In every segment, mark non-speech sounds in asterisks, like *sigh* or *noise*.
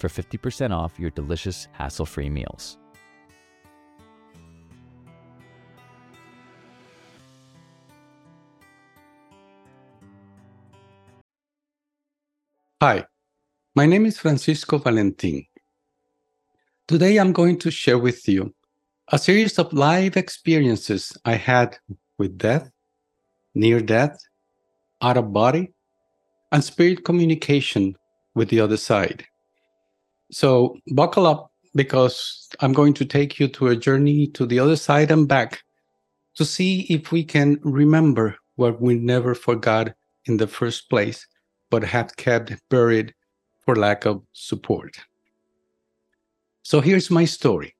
for 50% off your delicious hassle-free meals. Hi, my name is Francisco Valentin. Today I'm going to share with you a series of live experiences I had with death, near death, out of body, and spirit communication with the other side. So buckle up because I'm going to take you to a journey to the other side and back to see if we can remember what we never forgot in the first place, but had kept buried for lack of support. So here's my story.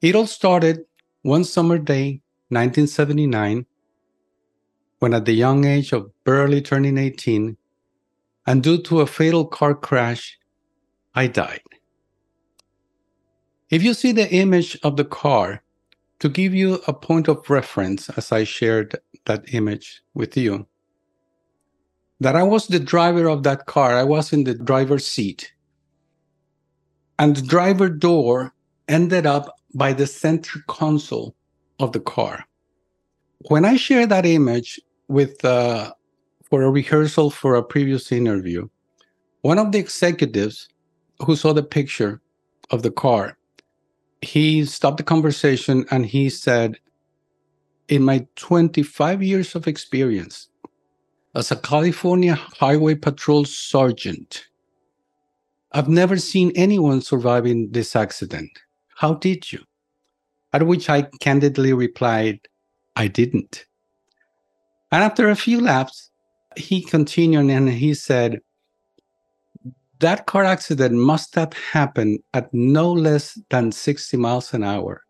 It all started one summer day, 1979, when at the young age of barely turning 18, and due to a fatal car crash, I died. If you see the image of the car, to give you a point of reference as I shared that image with you, that I was the driver of that car. I was in the driver's seat. And the driver door ended up by the center console of the car. When I shared that image with uh, for a rehearsal for a previous interview, one of the executives who saw the picture of the car, he stopped the conversation and he said, "In my 25 years of experience, as a California Highway Patrol sergeant. I've never seen anyone surviving this accident. How did you? At which I candidly replied, I didn't. And after a few laps, he continued and he said, That car accident must have happened at no less than 60 miles an hour.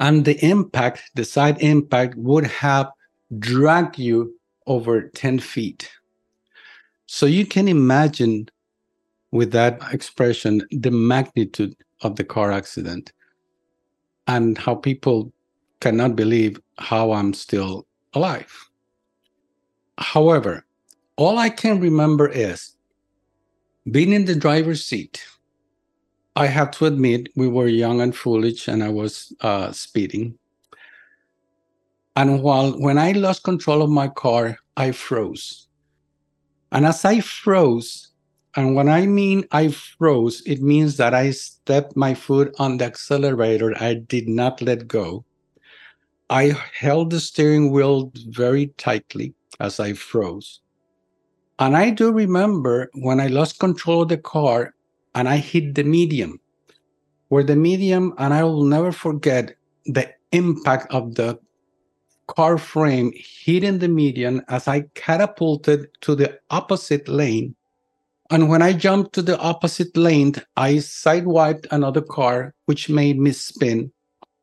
And the impact, the side impact, would have dragged you over 10 feet. So you can imagine with that expression the magnitude of the car accident and how people cannot believe how I'm still alive. However, all I can remember is being in the driver's seat. I have to admit, we were young and foolish, and I was uh, speeding. And while when I lost control of my car, I froze. And as I froze, and when I mean I froze, it means that I stepped my foot on the accelerator. I did not let go. I held the steering wheel very tightly as I froze. And I do remember when I lost control of the car and I hit the medium, where the medium, and I will never forget the impact of the car frame hitting the median as I catapulted to the opposite lane. And when I jumped to the opposite lane, I sidewiped another car, which made me spin.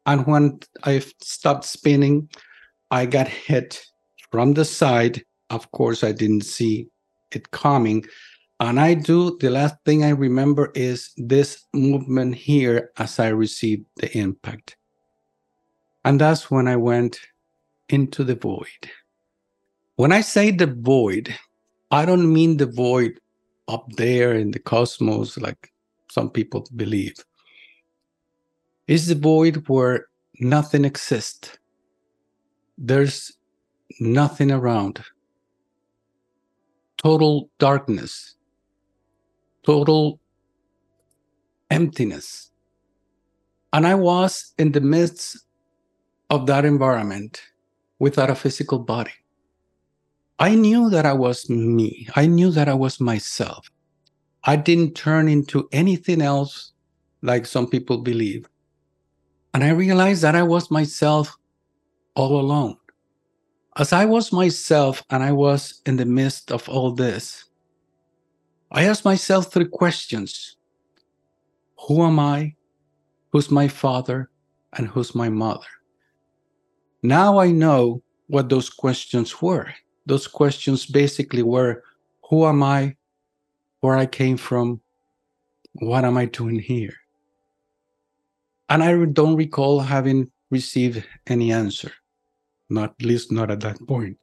And when I stopped spinning, I got hit from the side. Of course, I didn't see it coming. And I do, the last thing I remember is this movement here as I received the impact. And that's when I went into the void. When I say the void, I don't mean the void up there in the cosmos like some people believe. It's the void where nothing exists. There's nothing around. Total darkness. Total emptiness. And I was in the midst of that environment without a physical body. I knew that I was me. I knew that I was myself. I didn't turn into anything else like some people believe. And I realized that I was myself all alone. As I was myself and I was in the midst of all this, I asked myself three questions Who am I? Who's my father? And who's my mother? Now I know what those questions were. Those questions basically were Who am I? Where I came from? What am I doing here? And I don't recall having received any answer, not least not at that point.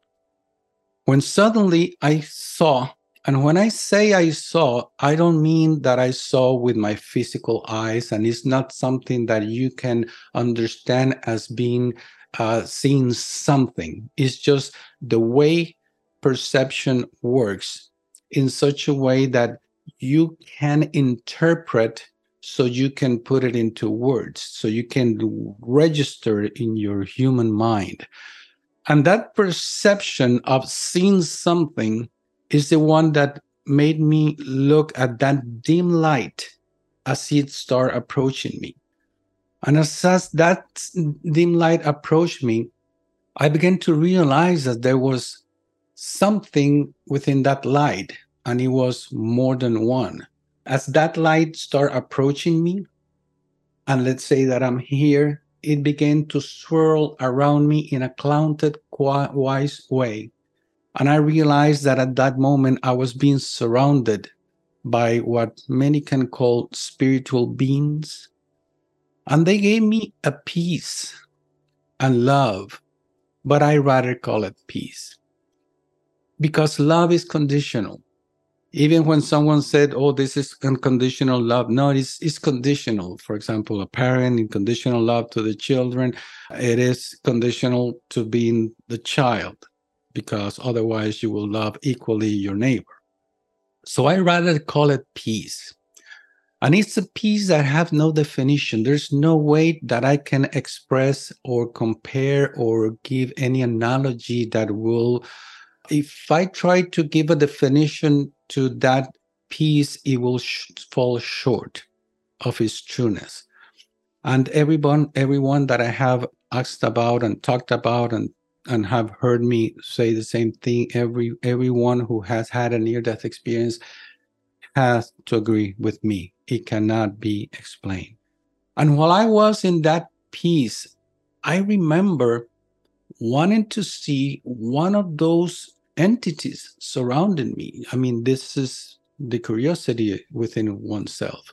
When suddenly I saw, and when I say I saw, I don't mean that I saw with my physical eyes, and it's not something that you can understand as being uh, seeing something. It's just the way perception works in such a way that you can interpret so you can put it into words, so you can register it in your human mind. And that perception of seeing something is the one that made me look at that dim light as it started approaching me. And as, as that dim light approached me, I began to realize that there was something within that light, and it was more than one as that light start approaching me, and let's say that I'm here, it began to swirl around me in a clouded, wise way. And I realized that at that moment I was being surrounded by what many can call spiritual beings. And they gave me a peace and love, but I rather call it peace. Because love is conditional even when someone said, "Oh, this is unconditional love," no, it's it's conditional. For example, a parent in conditional love to the children, it is conditional to being the child, because otherwise you will love equally your neighbor. So I rather call it peace. And it's a peace that have no definition. There's no way that I can express or compare or give any analogy that will if I try to give a definition to that peace, it will sh- fall short of its trueness. And everyone, everyone that I have asked about and talked about and and have heard me say the same thing, every everyone who has had a near-death experience has to agree with me. It cannot be explained. And while I was in that peace, I remember wanting to see one of those entities surrounding me. I mean, this is the curiosity within oneself.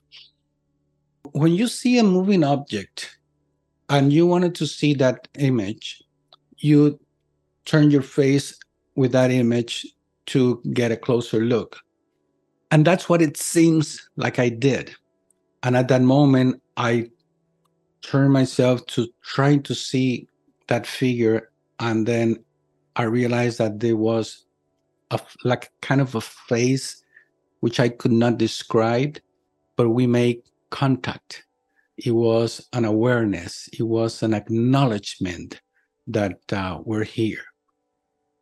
When you see a moving object and you wanted to see that image, you turn your face with that image to get a closer look. And that's what it seems like I did. And at that moment, I turned myself to trying to see that figure. And then I realized that there was a like kind of a face which I could not describe, but we made contact. It was an awareness. It was an acknowledgement that uh, we're here.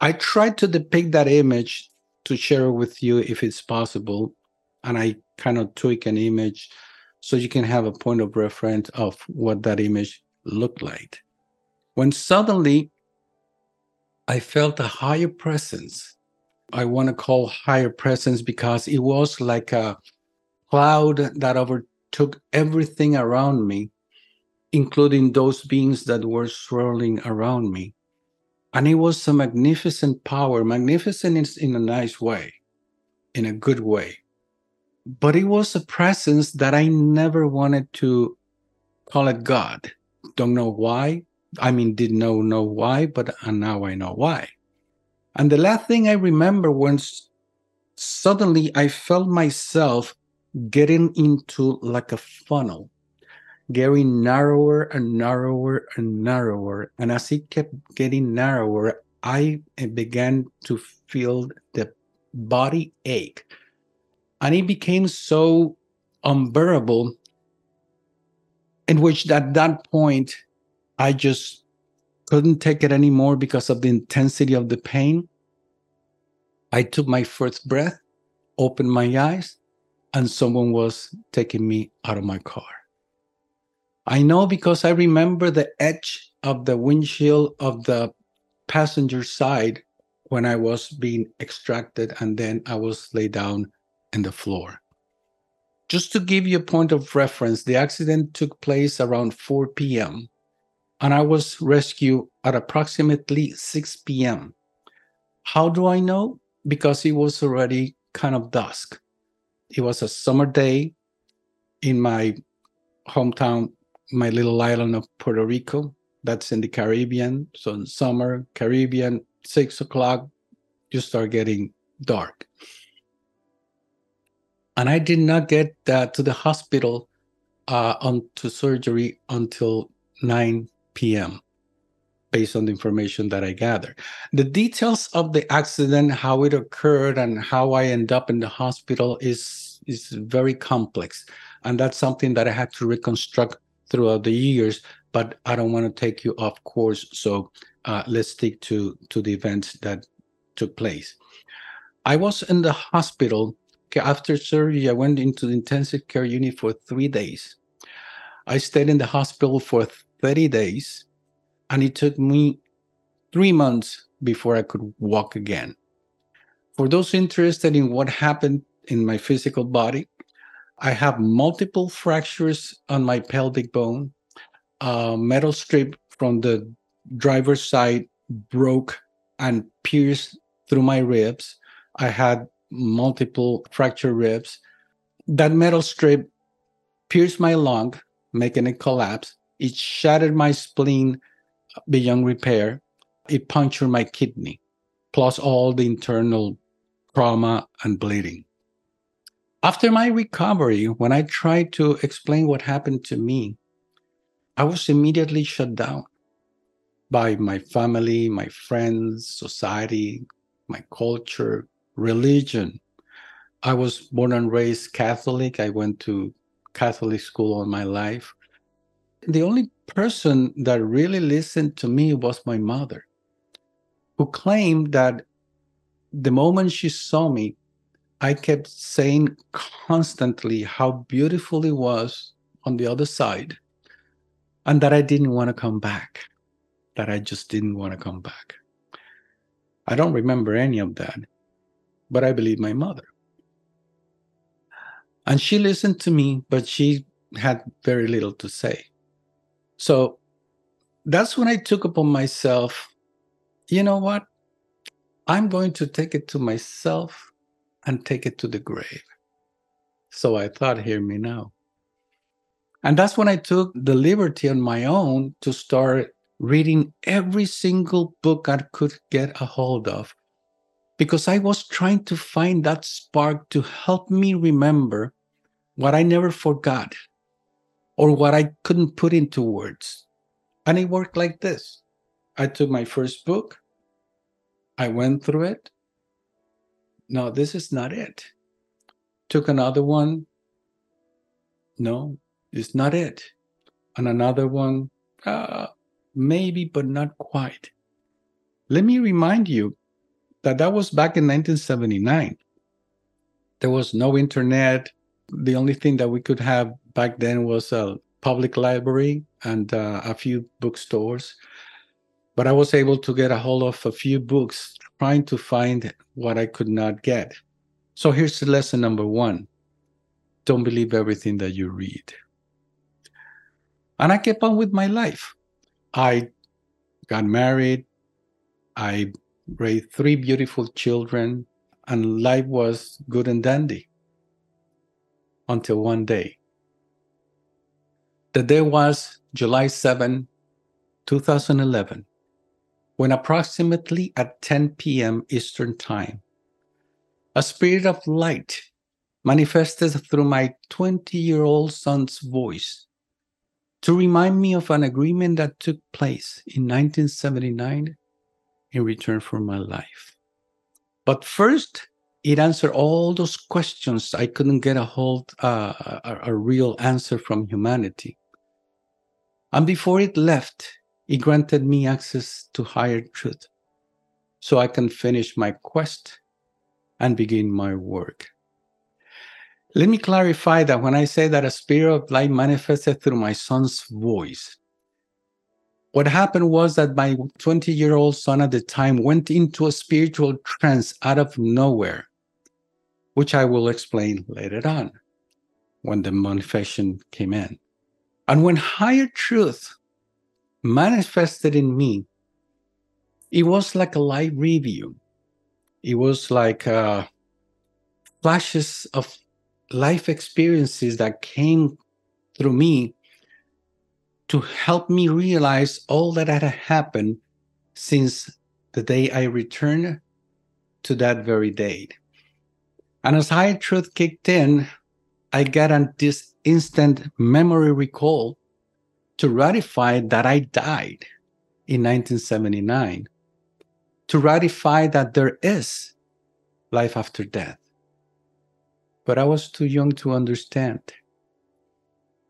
I tried to depict that image to share with you if it's possible, and I kind of tweak an image so you can have a point of reference of what that image looked like. When suddenly I felt a higher presence. I want to call higher presence because it was like a cloud that overtook everything around me, including those beings that were swirling around me. And it was a magnificent power, magnificent in, in a nice way, in a good way. But it was a presence that I never wanted to call it God. Don't know why, I mean, didn't know know why, but and now I know why. And the last thing I remember was suddenly I felt myself getting into like a funnel, getting narrower and narrower and narrower. And as it kept getting narrower, I began to feel the body ache. And it became so unbearable in which at that point I just couldn't take it anymore because of the intensity of the pain. I took my first breath, opened my eyes, and someone was taking me out of my car. I know because I remember the edge of the windshield of the passenger side when I was being extracted, and then I was laid down in the floor. Just to give you a point of reference, the accident took place around 4 p.m., and I was rescued at approximately 6 p.m. How do I know? Because it was already kind of dusk. It was a summer day in my hometown, my little island of Puerto Rico. That's in the Caribbean. So in summer, Caribbean, six o'clock, you start getting dark. And I did not get uh, to the hospital uh, on to surgery until 9 p.m. based on the information that I gathered. The details of the accident, how it occurred, and how I end up in the hospital is is very complex, and that's something that I had to reconstruct throughout the years. But I don't want to take you off course, so uh, let's stick to to the events that took place. I was in the hospital after surgery, I went into the intensive care unit for three days. I stayed in the hospital for 30 days, and it took me three months before I could walk again. For those interested in what happened in my physical body, I have multiple fractures on my pelvic bone. A metal strip from the driver's side broke and pierced through my ribs. I had multiple fractured ribs. That metal strip pierced my lung, making it collapse. It shattered my spleen beyond repair. It punctured my kidney, plus all the internal trauma and bleeding. After my recovery, when I tried to explain what happened to me, I was immediately shut down by my family, my friends, society, my culture, religion. I was born and raised Catholic. I went to Catholic school all my life. The only person that really listened to me was my mother, who claimed that the moment she saw me, I kept saying constantly how beautiful it was on the other side and that I didn't want to come back, that I just didn't want to come back. I don't remember any of that but I believe my mother. And she listened to me, but she had very little to say. So that's when I took upon myself, you know what? I'm going to take it to myself and take it to the grave. So I thought, hear me now. And that's when I took the liberty on my own to start reading every single book I could get a hold of because I was trying to find that spark to help me remember what I never forgot or what I couldn't put into words. And it worked like this I took my first book, I went through it. No, this is not it. Took another one. No, it's not it. And another one, uh, maybe, but not quite. Let me remind you that that was back in 1979. There was no internet. The only thing that we could have back then was a public library and uh, a few bookstores. But I was able to get a hold of a few books trying to find what I could not get. So here's the lesson number one don't believe everything that you read. And I kept on with my life. I got married. I raised three beautiful children, and life was good and dandy until one day. The day was July 7, 2011, when approximately at 10 p.m. Eastern Time, a spirit of light manifested through my 20 year old son's voice to remind me of an agreement that took place in 1979 in return for my life. But first, it answered all those questions I couldn't get a hold uh, a, a real answer from humanity. And before it left, it granted me access to higher truth so I can finish my quest and begin my work. Let me clarify that when I say that a spirit of light manifested through my son's voice, what happened was that my 20 year old son at the time went into a spiritual trance out of nowhere, which I will explain later on when the manifestation came in. And when higher truth manifested in me, it was like a live review. It was like uh, flashes of life experiences that came through me to help me realize all that had happened since the day I returned to that very date. And as higher truth kicked in, I got on this instant memory recall to ratify that I died in 1979, to ratify that there is life after death. But I was too young to understand.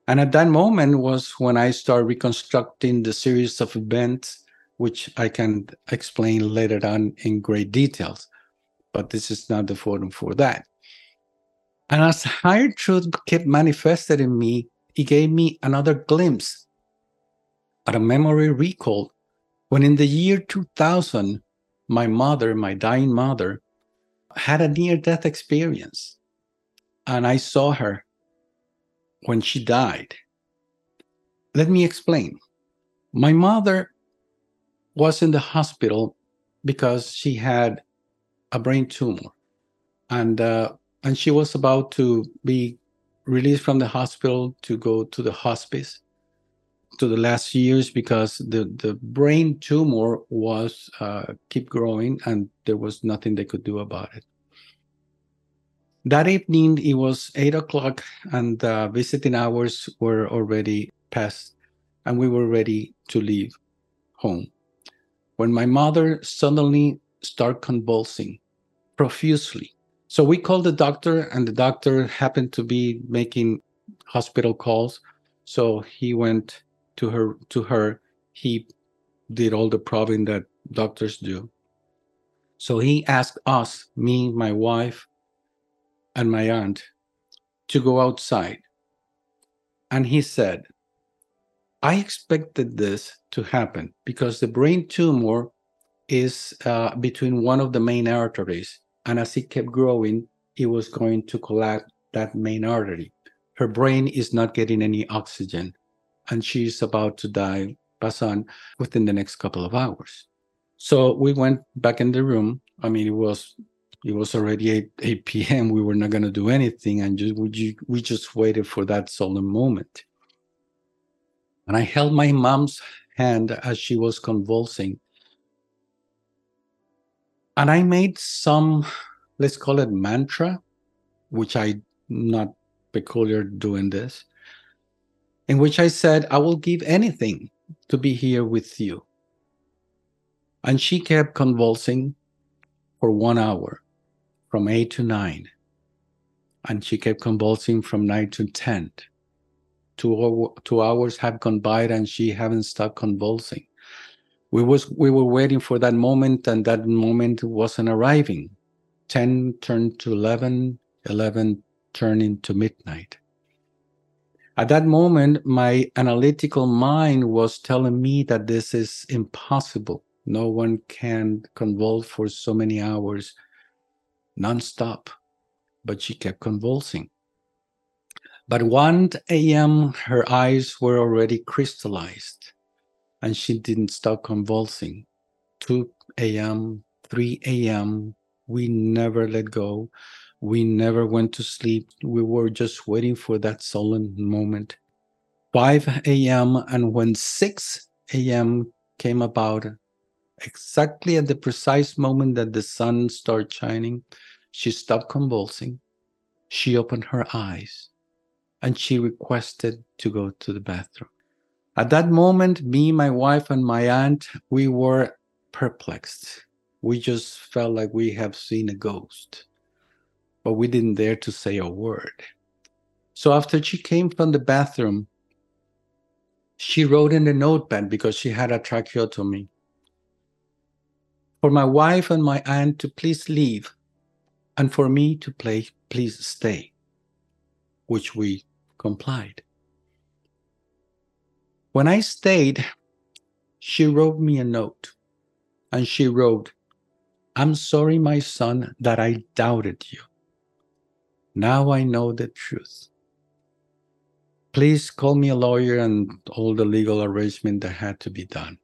And at that moment was when I started reconstructing the series of events, which I can explain later on in great details. But this is not the forum for that. And as higher truth kept manifested in me, it gave me another glimpse at a memory recall when in the year 2000, my mother, my dying mother, had a near death experience. And I saw her when she died. Let me explain. My mother was in the hospital because she had a brain tumor. And uh, and she was about to be released from the hospital to go to the hospice to the last years because the the brain tumor was uh, keep growing and there was nothing they could do about it. That evening it was eight o'clock and uh, visiting hours were already past and we were ready to leave home. When my mother suddenly started convulsing profusely so we called the doctor, and the doctor happened to be making hospital calls. So he went to her. To her, he did all the probing that doctors do. So he asked us, me, my wife, and my aunt, to go outside. And he said, I expected this to happen because the brain tumor is uh, between one of the main arteries and as it kept growing, it was going to collapse that main artery. Her brain is not getting any oxygen, and she's about to die, pass on within the next couple of hours. So we went back in the room. I mean, it was it was already 8, 8 p.m. We were not going to do anything, and just, we, we just waited for that solemn moment. And I held my mom's hand as she was convulsing, and I made some, let's call it mantra, which I not peculiar doing this, in which I said, I will give anything to be here with you. And she kept convulsing for one hour from eight to nine. And she kept convulsing from nine to 10. Two, two hours have gone by and she haven't stopped convulsing we was we were waiting for that moment and that moment wasn't arriving. 10 turned to 11 11 turned into midnight. At that moment my analytical mind was telling me that this is impossible. No one can convulse for so many hours nonstop. But she kept convulsing. But 1 a.m her eyes were already crystallized and she didn't stop convulsing. 2 a.m., 3 a.m., we never let go. We never went to sleep. We were just waiting for that solemn moment. 5 a.m., and when 6 a.m. came about, exactly at the precise moment that the sun started shining, she stopped convulsing. She opened her eyes and she requested to go to the bathroom. At that moment, me, my wife, and my aunt, we were perplexed. We just felt like we have seen a ghost, but we didn't dare to say a word. So after she came from the bathroom, she wrote in the notepad because she had a tracheotomy for my wife and my aunt to please leave and for me to play, please stay, which we complied. When I stayed, she wrote me a note and she wrote, I'm sorry, my son, that I doubted you. Now I know the truth. Please call me a lawyer and all the legal arrangement that had to be done.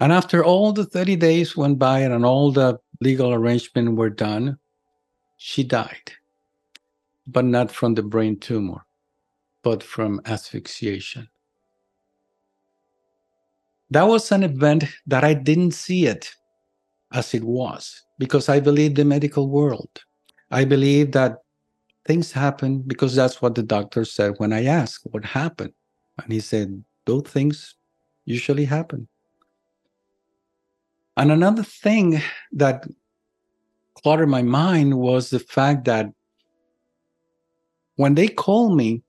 And after all the 30 days went by and all the legal arrangements were done, she died. But not from the brain tumor, but from asphyxiation. That was an event that I didn't see it as it was because I believe the medical world. I believe that things happen because that's what the doctor said when I asked what happened. And he said, those things usually happen. And another thing that cluttered my mind was the fact that when they called me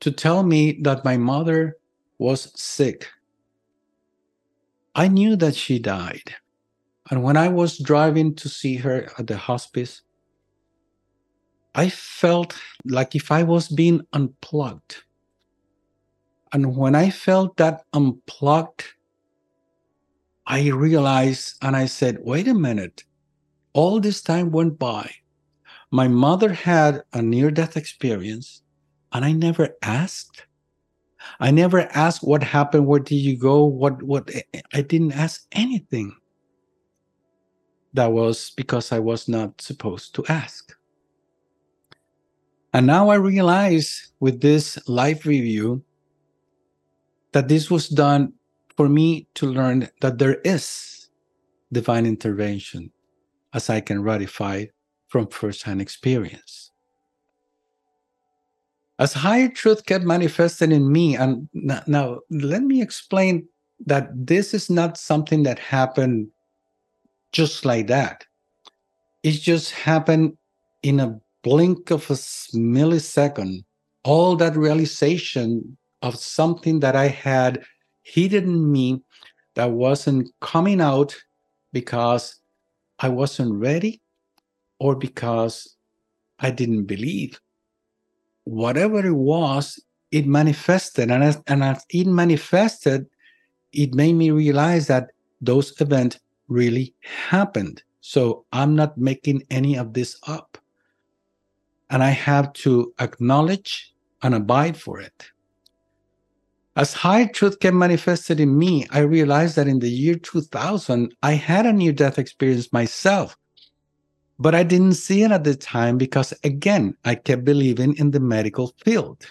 to tell me that my mother was sick, I knew that she died. And when I was driving to see her at the hospice, I felt like if I was being unplugged. And when I felt that unplugged, I realized and I said, wait a minute. All this time went by. My mother had a near death experience, and I never asked. I never asked what happened, where did you go, what what I didn't ask anything. That was because I was not supposed to ask. And now I realize with this life review that this was done for me to learn that there is divine intervention as I can ratify from firsthand experience. As higher truth kept manifesting in me, and now, now let me explain that this is not something that happened just like that. It just happened in a blink of a millisecond. All that realization of something that I had hidden in me that wasn't coming out because I wasn't ready or because I didn't believe. Whatever it was, it manifested. And as, and as it manifested, it made me realize that those events really happened. So I'm not making any of this up. And I have to acknowledge and abide for it. As high truth came manifested in me, I realized that in the year 2000, I had a near death experience myself. But I didn't see it at the time because, again, I kept believing in the medical field.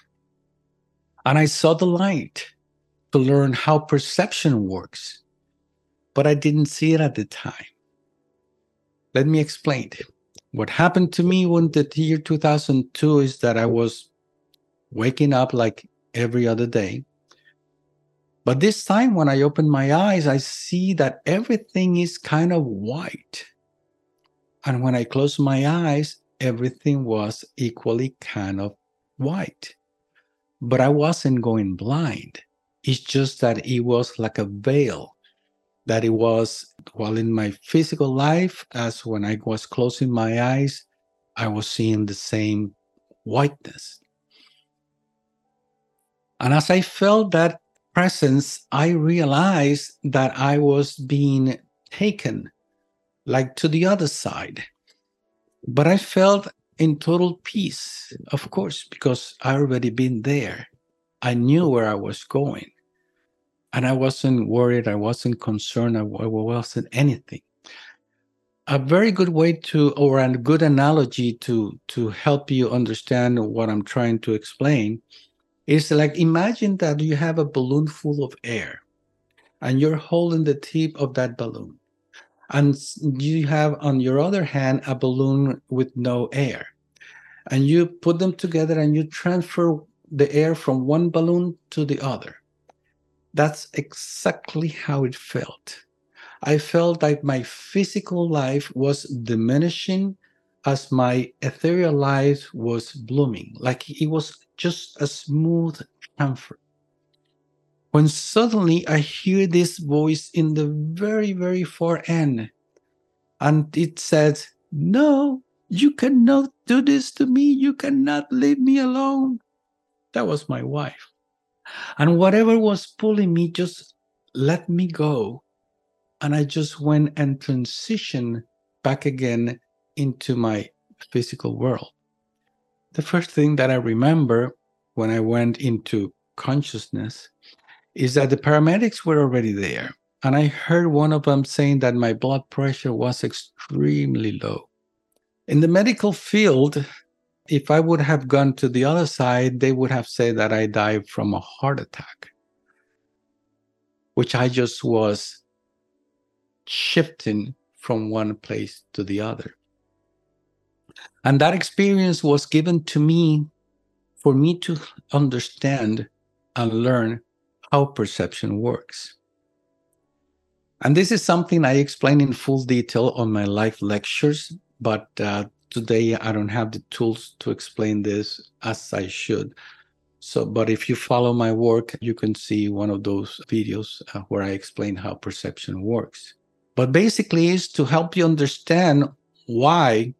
And I saw the light to learn how perception works, but I didn't see it at the time. Let me explain. What happened to me when the year 2002 is that I was waking up like every other day but this time, when I open my eyes, I see that everything is kind of white. And when I closed my eyes, everything was equally kind of white. But I wasn't going blind. It's just that it was like a veil, that it was, while in my physical life, as when I was closing my eyes, I was seeing the same whiteness. And as I felt that presence, I realized that I was being taken like to the other side. But I felt in total peace, of course, because I already been there. I knew where I was going. And I wasn't worried, I wasn't concerned, I wasn't anything. A very good way to, or a good analogy to, to help you understand what I'm trying to explain is like imagine that you have a balloon full of air and you're holding the tip of that balloon. And you have, on your other hand, a balloon with no air. And you put them together and you transfer the air from one balloon to the other. That's exactly how it felt. I felt like my physical life was diminishing as my ethereal life was blooming, like it was just a smooth transfer. When suddenly I hear this voice in the very, very far end, and it says, No, you cannot do this to me. You cannot leave me alone. That was my wife. And whatever was pulling me just let me go. And I just went and transitioned back again into my physical world. The first thing that I remember when I went into consciousness is that the paramedics were already there. And I heard one of them saying that my blood pressure was extremely low. In the medical field, if I would have gone to the other side, they would have said that I died from a heart attack, which I just was shifting from one place to the other. And that experience was given to me for me to understand and learn how perception works. And this is something I explain in full detail on my live lectures, but uh, today I don't have the tools to explain this as I should. So, but if you follow my work, you can see one of those videos uh, where I explain how perception works. But basically, is to help you understand why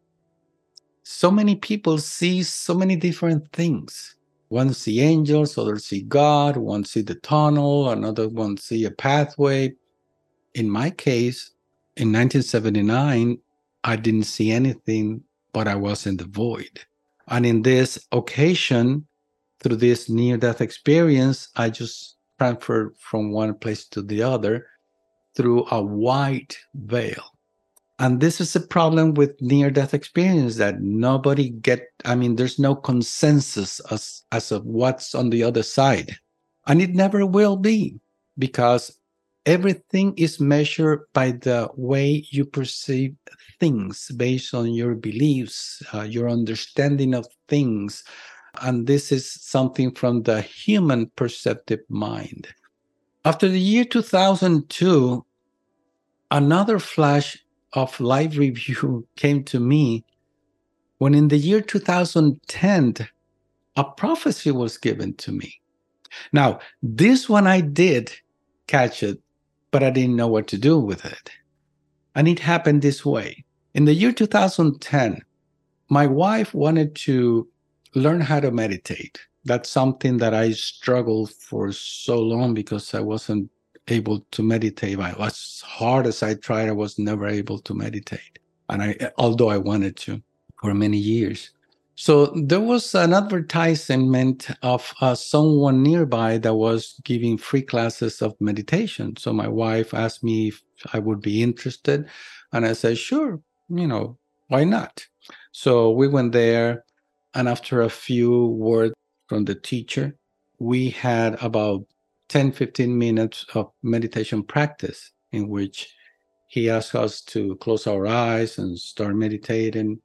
so many people see so many different things. One see angels, others see God, one see the tunnel, another one see a pathway. In my case, in 1979, I didn't see anything, but I was in the void. And in this occasion, through this near death experience, I just transferred from one place to the other through a white veil. And this is a problem with near death experience that nobody get I mean there's no consensus as as of what's on the other side. And it never will be because everything is measured by the way you perceive things based on your beliefs, uh, your understanding of things. And this is something from the human perceptive mind. After the year 2002, another flash of live review *laughs* came to me when in the year 2010, a prophecy was given to me. Now, this one I did catch it but I didn't know what to do with it. And it happened this way. In the year 2010, my wife wanted to learn how to meditate. That's something that I struggled for so long because I wasn't able to meditate. As hard as I tried, I was never able to meditate. And I, although I wanted to for many years. So there was an advertisement of uh, someone nearby that was giving free classes of meditation. So my wife asked me if I would be interested. And I said, sure, you know, why not? So we went there. And after a few words from the teacher, we had about 10, 15 minutes of meditation practice in which he asked us to close our eyes and start meditating.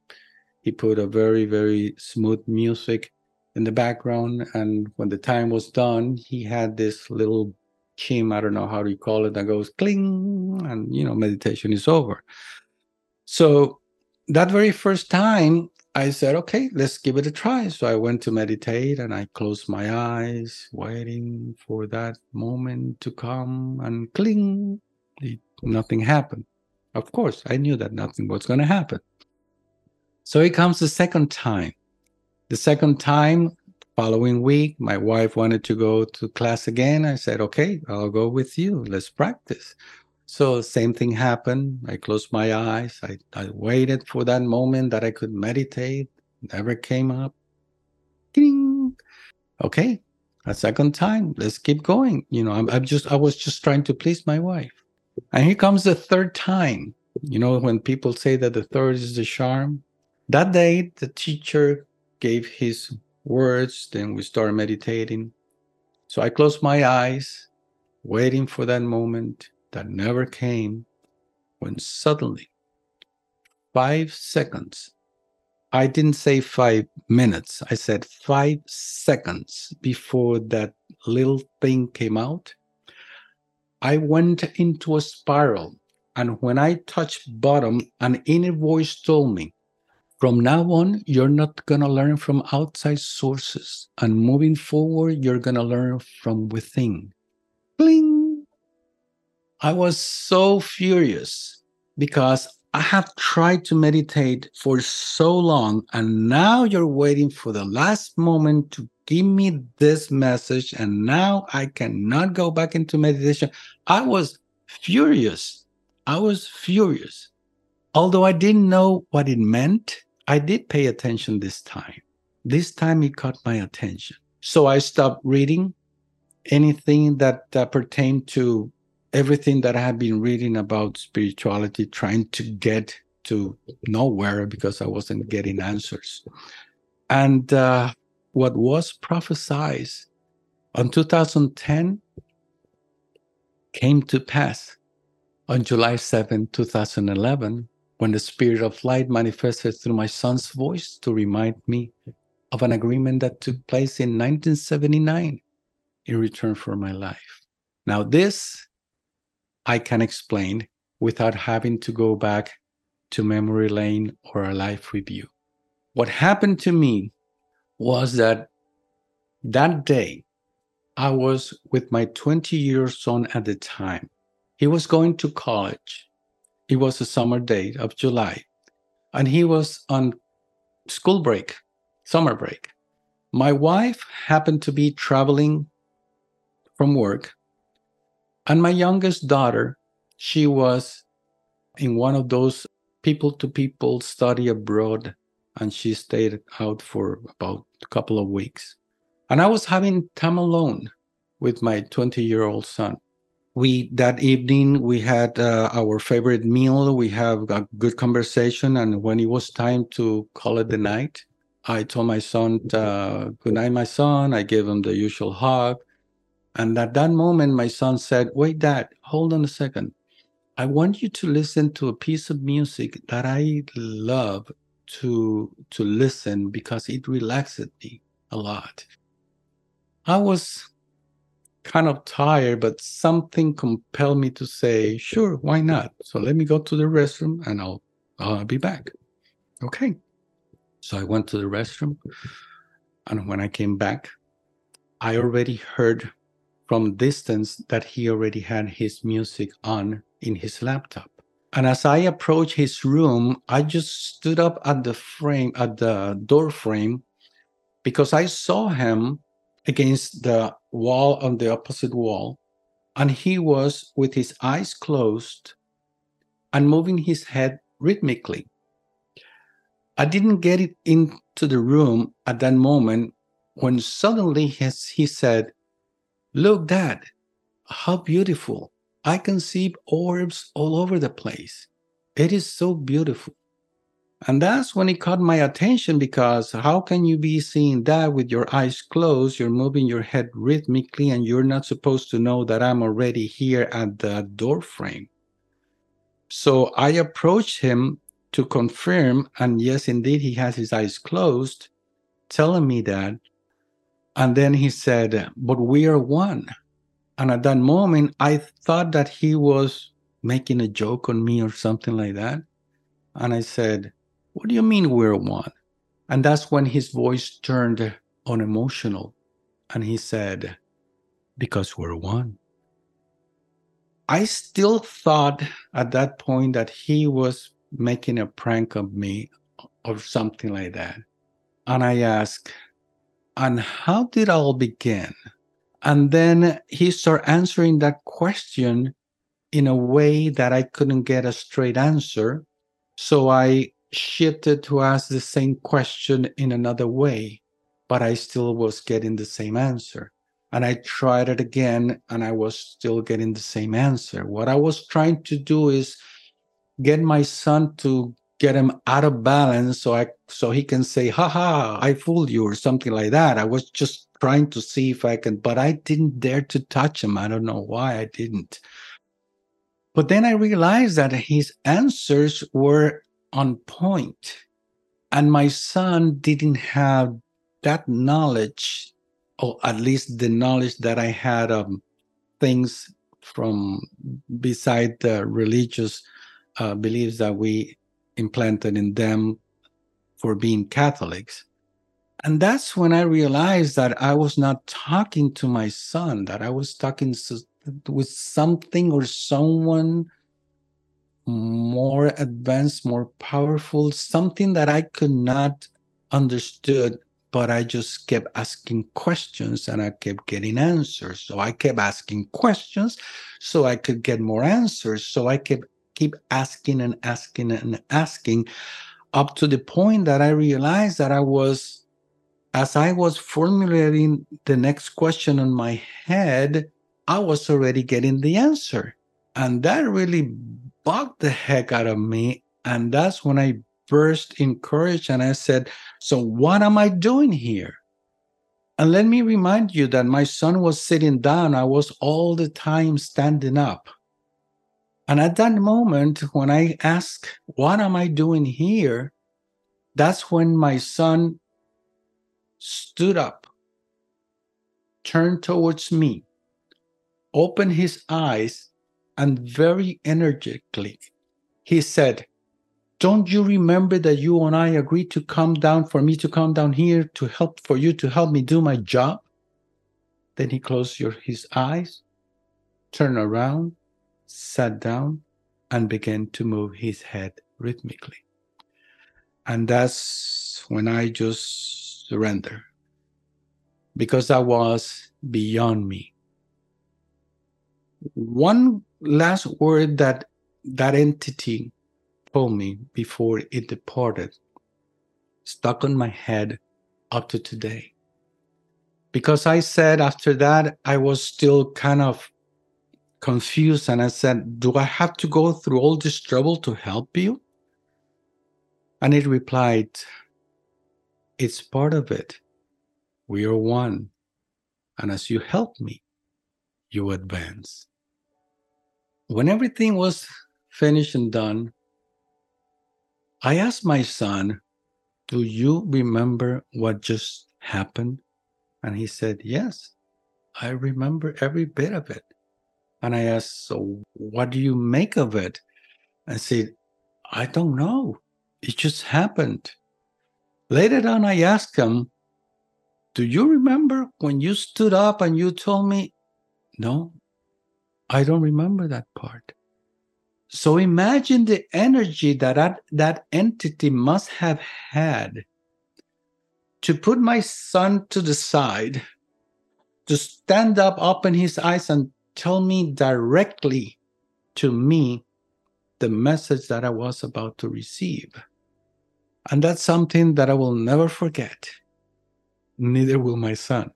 He put a very very smooth music in the background and when the time was done he had this little chim i don't know how do you call it that goes cling and you know meditation is over. So that very first time i said okay let's give it a try so i went to meditate and i closed my eyes waiting for that moment to come and cling nothing happened of course i knew that nothing was going to happen so it comes the second time. The second time, following week, my wife wanted to go to class again. I said, okay, I'll go with you. Let's practice. So same thing happened. I closed my eyes. I, I waited for that moment that I could meditate. Never came up. Ding. Okay, a second time. Let's keep going. You know, I'm, I'm just I was just trying to please my wife. And here comes the third time. You know, when people say that the third is the charm, that day, the teacher gave his words, then we started meditating. So I closed my eyes, waiting for that moment that never came, when suddenly, five seconds, I didn't say five minutes, I said five seconds before that little thing came out. I went into a spiral. And when I touched bottom, an inner voice told me, From now on, you're not going to learn from outside sources. And moving forward, you're going to learn from within. Bling! I was so furious because I have tried to meditate for so long, and now you're waiting for the last moment to give me this message, and now I cannot go back into meditation. I was furious. I was furious. Although I didn't know what it meant, I did pay attention this time. This time it caught my attention. So I stopped reading anything that uh, pertained to everything that I had been reading about spirituality, trying to get to nowhere because I wasn't getting answers. And uh, what was prophesied on 2010 came to pass on July 7, 2011, when the Spirit of Light manifested through my son's voice to remind me of an agreement that took place in 1979 in return for my life. Now, this I can explain without having to go back to memory lane or a life review. What happened to me was that that day I was with my 20 year son at the time. He was going to college. It was a summer day of July, and he was on school break, summer break. My wife happened to be traveling from work and my youngest daughter, she was in one of those people to people study abroad, and she stayed out for about a couple of weeks. And I was having time alone with my 20 year old son. We that evening we had uh, our favorite meal. We have a good conversation, and when it was time to call it the night, I told my son, uh, "Good night, my son." I gave him the usual hug, and at that moment, my son said, Wait, dad, hold on a second. I want you to listen to a piece of music that I love to to listen because it relaxed me a lot. I was kind of tired, but something compelled me to say, sure, why not? So let me go to the restroom and I'll I'll be back. Okay. So I went to the restroom. And when I came back, I already heard from distance that he already had his music on in his laptop. And as I approached his room, I just stood up at the frame, at the door frame, because I saw him against the wall on the opposite wall. And he was with his eyes closed and moving his head rhythmically. I didn't get it into the room at that moment when suddenly he said, Look, Dad, how beautiful. I can see orbs all over the place. It is so beautiful. And that's when it caught my attention because how can you be seeing that with your eyes closed? You're moving your head rhythmically, and you're not supposed to know that I'm already here at the door frame. So I approached him to confirm, and yes, indeed, he has his eyes closed, telling me that and then he said, But we are one. And at that moment, I thought that he was making a joke on me or something like that. And I said, What do you mean we're one? And that's when his voice turned unemotional. And he said, Because we're one. I still thought at that point that he was making a prank of me or something like that. And I asked, and how did all begin? And then he started answering that question in a way that I couldn't get a straight answer. So I shifted to ask the same question in another way, but I still was getting the same answer. And I tried it again and I was still getting the same answer. What I was trying to do is get my son to get him out of balance so I so he can say, haha, I fooled you or something like that. I was just trying to see if I can, but I didn't dare to touch him. I don't know why I didn't. But then I realized that his answers were on point, and my son didn't have that knowledge, or at least the knowledge that I had of things from beside the religious uh, beliefs that we implanted in them for being Catholics. And that's when I realized that I was not talking to my son, that I was talking with something or someone more advanced, more powerful, something that I could not understood, but I just kept asking questions and I kept getting answers. So I kept asking questions so I could get more answers. So I kept keep asking and asking and asking up to the point that I realized that I was as I was formulating the next question in my head, I was already getting the answer. And that really bugged the heck out of me. And that's when I burst in courage and I said, So what am I doing here? And let me remind you that my son was sitting down. I was all the time standing up. And at that moment, when I asked, What am I doing here? That's when my son stood up, turned towards me, opened his eyes, and very energetically, he said, Don't you remember that you and I agreed to come down for me to come down here to help for you to help me do my job? Then he closed your, his eyes, turned around, sat down, and began to move his head rhythmically. And that's when I just surrender because that was beyond me. One last word that that entity told me before it departed stuck on my head up to today. Because I said after that, I was still kind of confused and I said, Do I have to go through all this trouble to help you? And it replied, It's part of it. We are one. And as you help me, you advance. When everything was finished and done, I asked my son, Do you remember what just happened? And he said, Yes, I remember every bit of it. And I asked, So what do you make of it? I said, I don't know. It just happened. Later on, I asked him, Do you remember when you stood up and you told me, No, I don't remember that part. So imagine the energy that, that that entity must have had to put my son to the side, to stand up, open his eyes, and tell me directly to me the message that I was about to receive. And that's something that I will never forget. Neither will my son.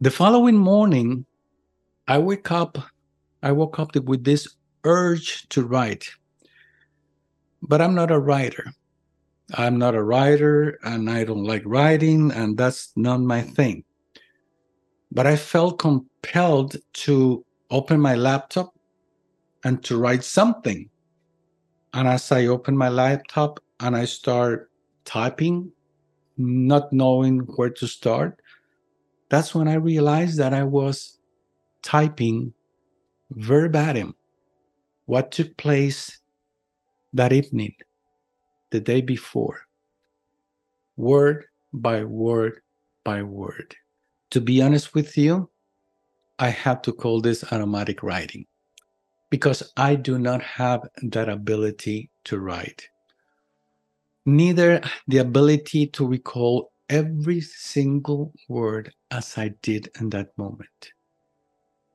The following morning, I wake up, I woke up with this urge to write. But I'm not a writer. I'm not a writer and I don't like writing, and that's not my thing. But I felt compelled to open my laptop and to write something. And as I open my laptop and I start typing, not knowing where to start, that's when I realized that I was typing verbatim what took place that evening, the day before, word by word by word. To be honest with you, I have to call this automatic writing because I do not have that ability to write. Neither the ability to recall every single word as I did in that moment.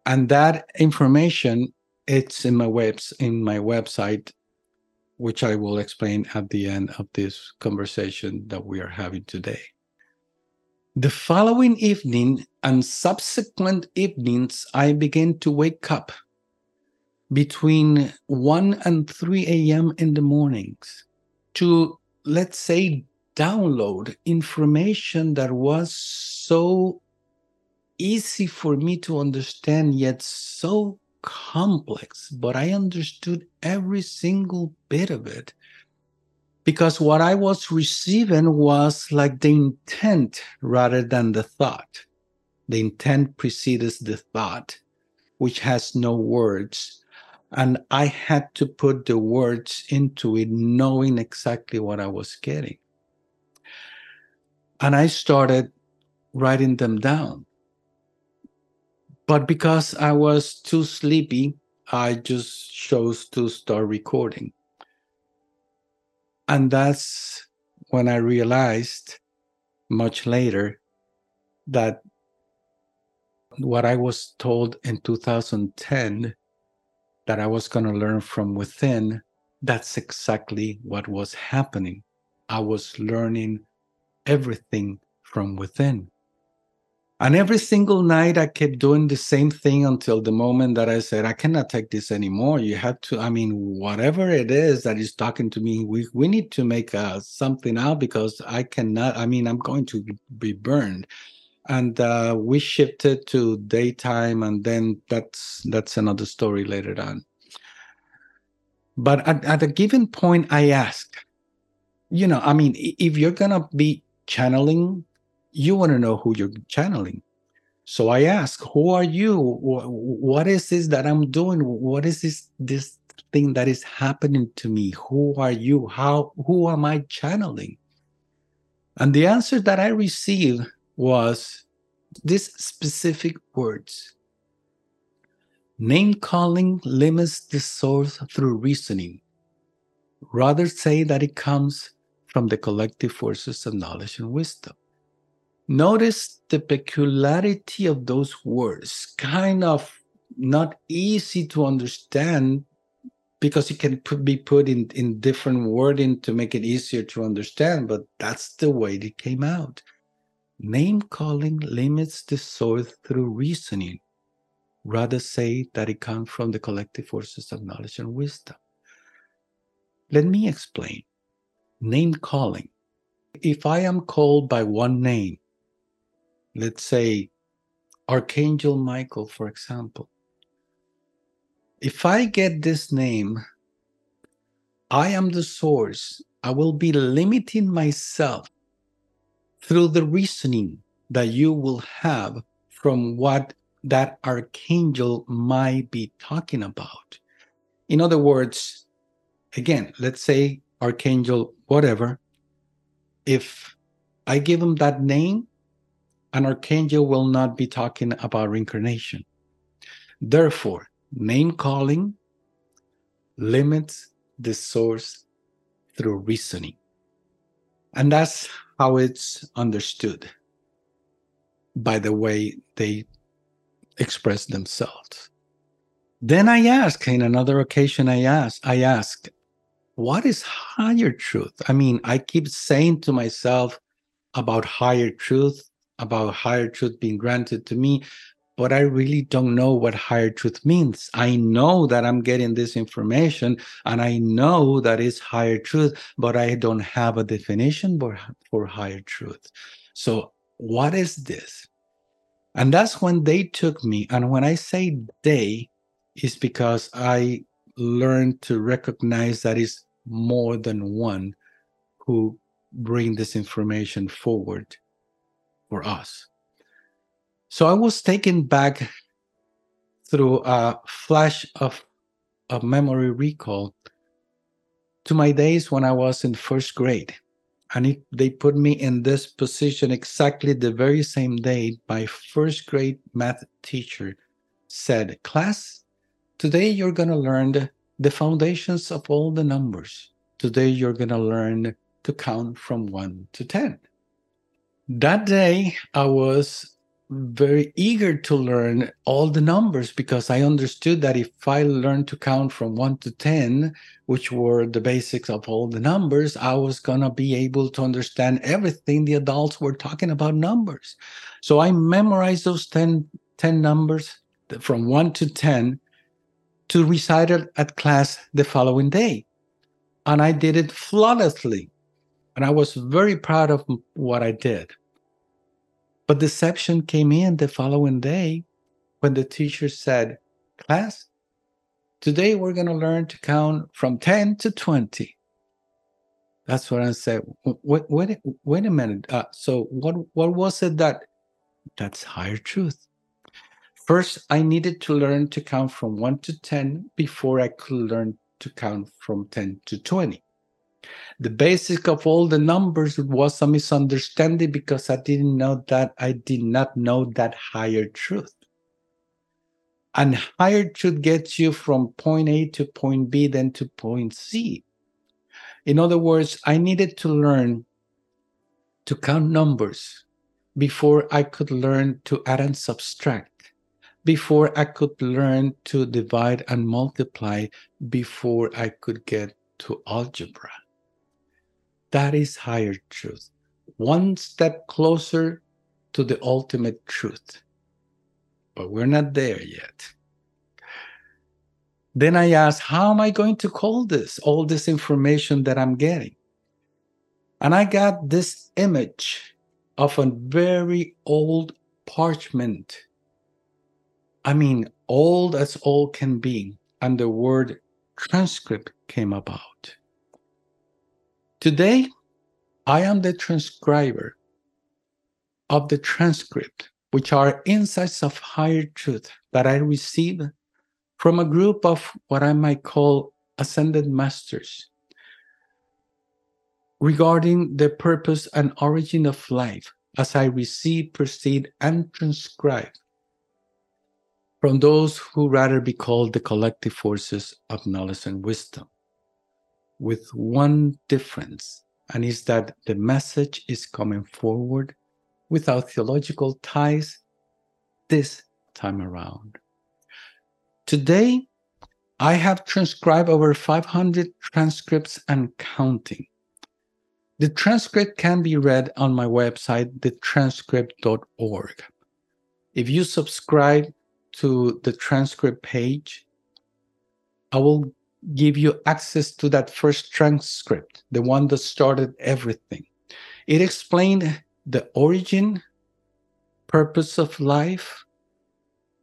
And that information it's in my webs in my website which I will explain at the end of this conversation that we are having today. The following evening and subsequent evenings, I began to wake up between 1 and 3 a.m. in the mornings to, let's say, download information that was so easy for me to understand, yet so complex. But I understood every single bit of it because what I was receiving was like the intent rather than the thought. The intent precedes the thought, which has no words And I had to put the words into it, knowing exactly what I was getting. And I started writing them down. But because I was too sleepy, I just chose to start recording. And that's when I realized much later that what I was told in 2010 that I was going to learn from within, that's exactly what was happening. I was learning everything from within. And every single night, I kept doing the same thing until the moment that I said, I cannot take this anymore. You have to, I mean, whatever it is that is talking to me, we, we need to make uh, something out because I cannot, I mean, I'm going to be burned. And uh, we shifted to daytime, and then that's that's another story later on. But at, at a given point, I ask, you know, I mean, if you're gonna be channeling you want to know who you're channeling. So I ask, who are you? What is this that I'm doing? What is this this thing that is happening to me? Who are you? How who am I channeling? And the answer that I received was these specific words. Name calling limits the source through reasoning. Rather say that it comes from the collective forces of knowledge and wisdom. Notice the peculiarity of those words, kind of not easy to understand because it can put, be put in, in different wording to make it easier to understand, but that's the way it came out. Name calling limits the source through reasoning. Rather say that it comes from the collective forces of knowledge and wisdom. Let me explain. Name calling. If I am called by one name, let's say Archangel Michael, for example, if I get this name, I am the source. I will be limiting myself through the reasoning that you will have from what that archangel might be talking about. In other words, again, let's say archangel, whatever. If I give him that name, an archangel will not be talking about reincarnation. Therefore, name calling limits the source through reasoning. And that's how it's understood by the way they express themselves. Then I ask, in another occasion, I ask, I ask, what is higher truth? I mean, I keep saying to myself about higher truth, about higher truth being granted to me, but I really don't know what higher truth means. I know that I'm getting this information and I know that it's higher truth, but I don't have a definition for, for higher truth. So, what is this? And that's when they took me. And when I say they, is because I learned to recognize that it's more than one who bring this information forward for us. So I was taken back through a flash of, of memory recall to my days when I was in first grade. And it, they put me in this position exactly the very same day my first grade math teacher said, Class, today you're going to learn the, foundations of all the numbers. Today you're going to learn to count from 1 to 10 that day I was very eager to learn all the numbers because I understood that if I learned to count from 1 to 10, which were the basics of all the numbers, I was going to be able to understand everything the adults were talking about numbers. So I memorized those 10, 10 numbers from 1 to 10 to recite it at class the following day. And I did it flawlessly. And I was very proud of what I did. But deception came in the following day when the teacher said, Class, today we're going to learn to count from 10 to 20. That's what I said. Wait, wait, wait a minute. Uh, so what, what was it that that's higher truth? First, I needed to learn to count from 1 to 10 before I could learn to count from 10 to 20. The basic of all the numbers was a misunderstanding because I didn't know that I did not know that higher truth. And higher truth gets you from point A to point B, then to point C. In other words, I needed to learn to count numbers before I could learn to add and subtract, before I could learn to divide and multiply, before I could get to algebra. That is higher truth. One step closer to the ultimate truth. But we're not there yet. Then I asked, how am I going to call this, all this information that I'm getting? And I got this image of a very old parchment. I mean, old as old can be. And the word transcript came about. Today, I am the transcriber of the transcript, which are insights of higher truth that I receive from a group of what I might call ascended masters regarding the purpose and origin of life as I receive, proceed, and transcribe from those who rather be called the collective forces of knowledge and wisdom, with one difference, and is that the message is coming forward without theological ties this time around. Today, I have transcribed over 500 transcripts and counting. The transcript can be read on my website, thetranscript.org. If you subscribe to the transcript page, I will give you access to that first transcript, the one that started everything. It explained the origin, purpose of life,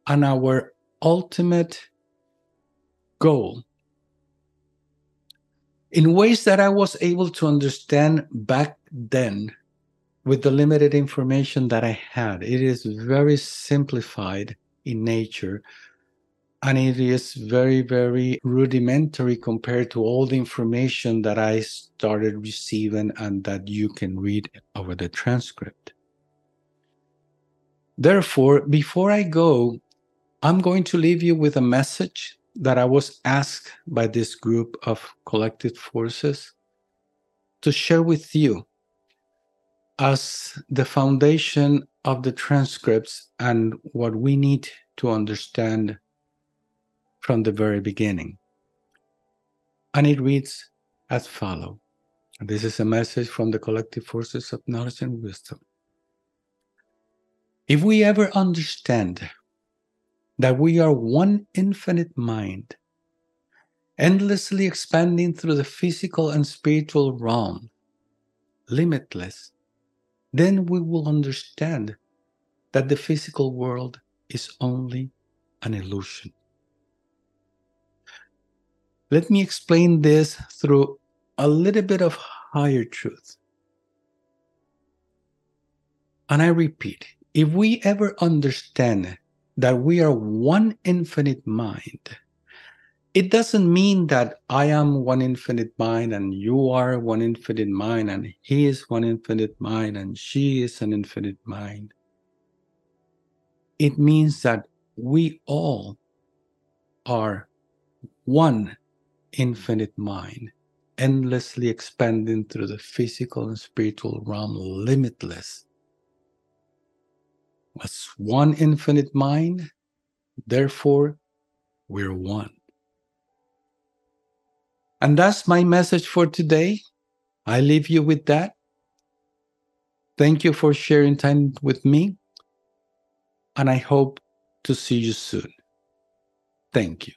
and our ultimate goal in ways that I was able to understand back then with the limited information that I had. It is very simplified in nature and it is very, very rudimentary compared to all the information that I started receiving and that you can read over the transcript. Therefore, before I go, I'm going to leave you with a message that I was asked by this group of collective forces to share with you as the foundation of the transcripts and what we need to understand from the very beginning. And it reads as follows. This is a message from the collective forces of knowledge and wisdom. If we ever understand that we are one infinite mind, endlessly expanding through the physical and spiritual realm, limitless, then we will understand that the physical world is only an illusion. Let me explain this through a little bit of higher truth. And I repeat, if we ever understand that we are one infinite mind, it doesn't mean that I am one infinite mind and you are one infinite mind and he is one infinite mind and she is an infinite mind. It means that we all are one infinite mind, endlessly expanding through the physical and spiritual realm, limitless as one infinite mind, therefore we're one. And that's my message for today. I leave you with that. Thank you for sharing time with me. And I hope to see you soon. Thank you.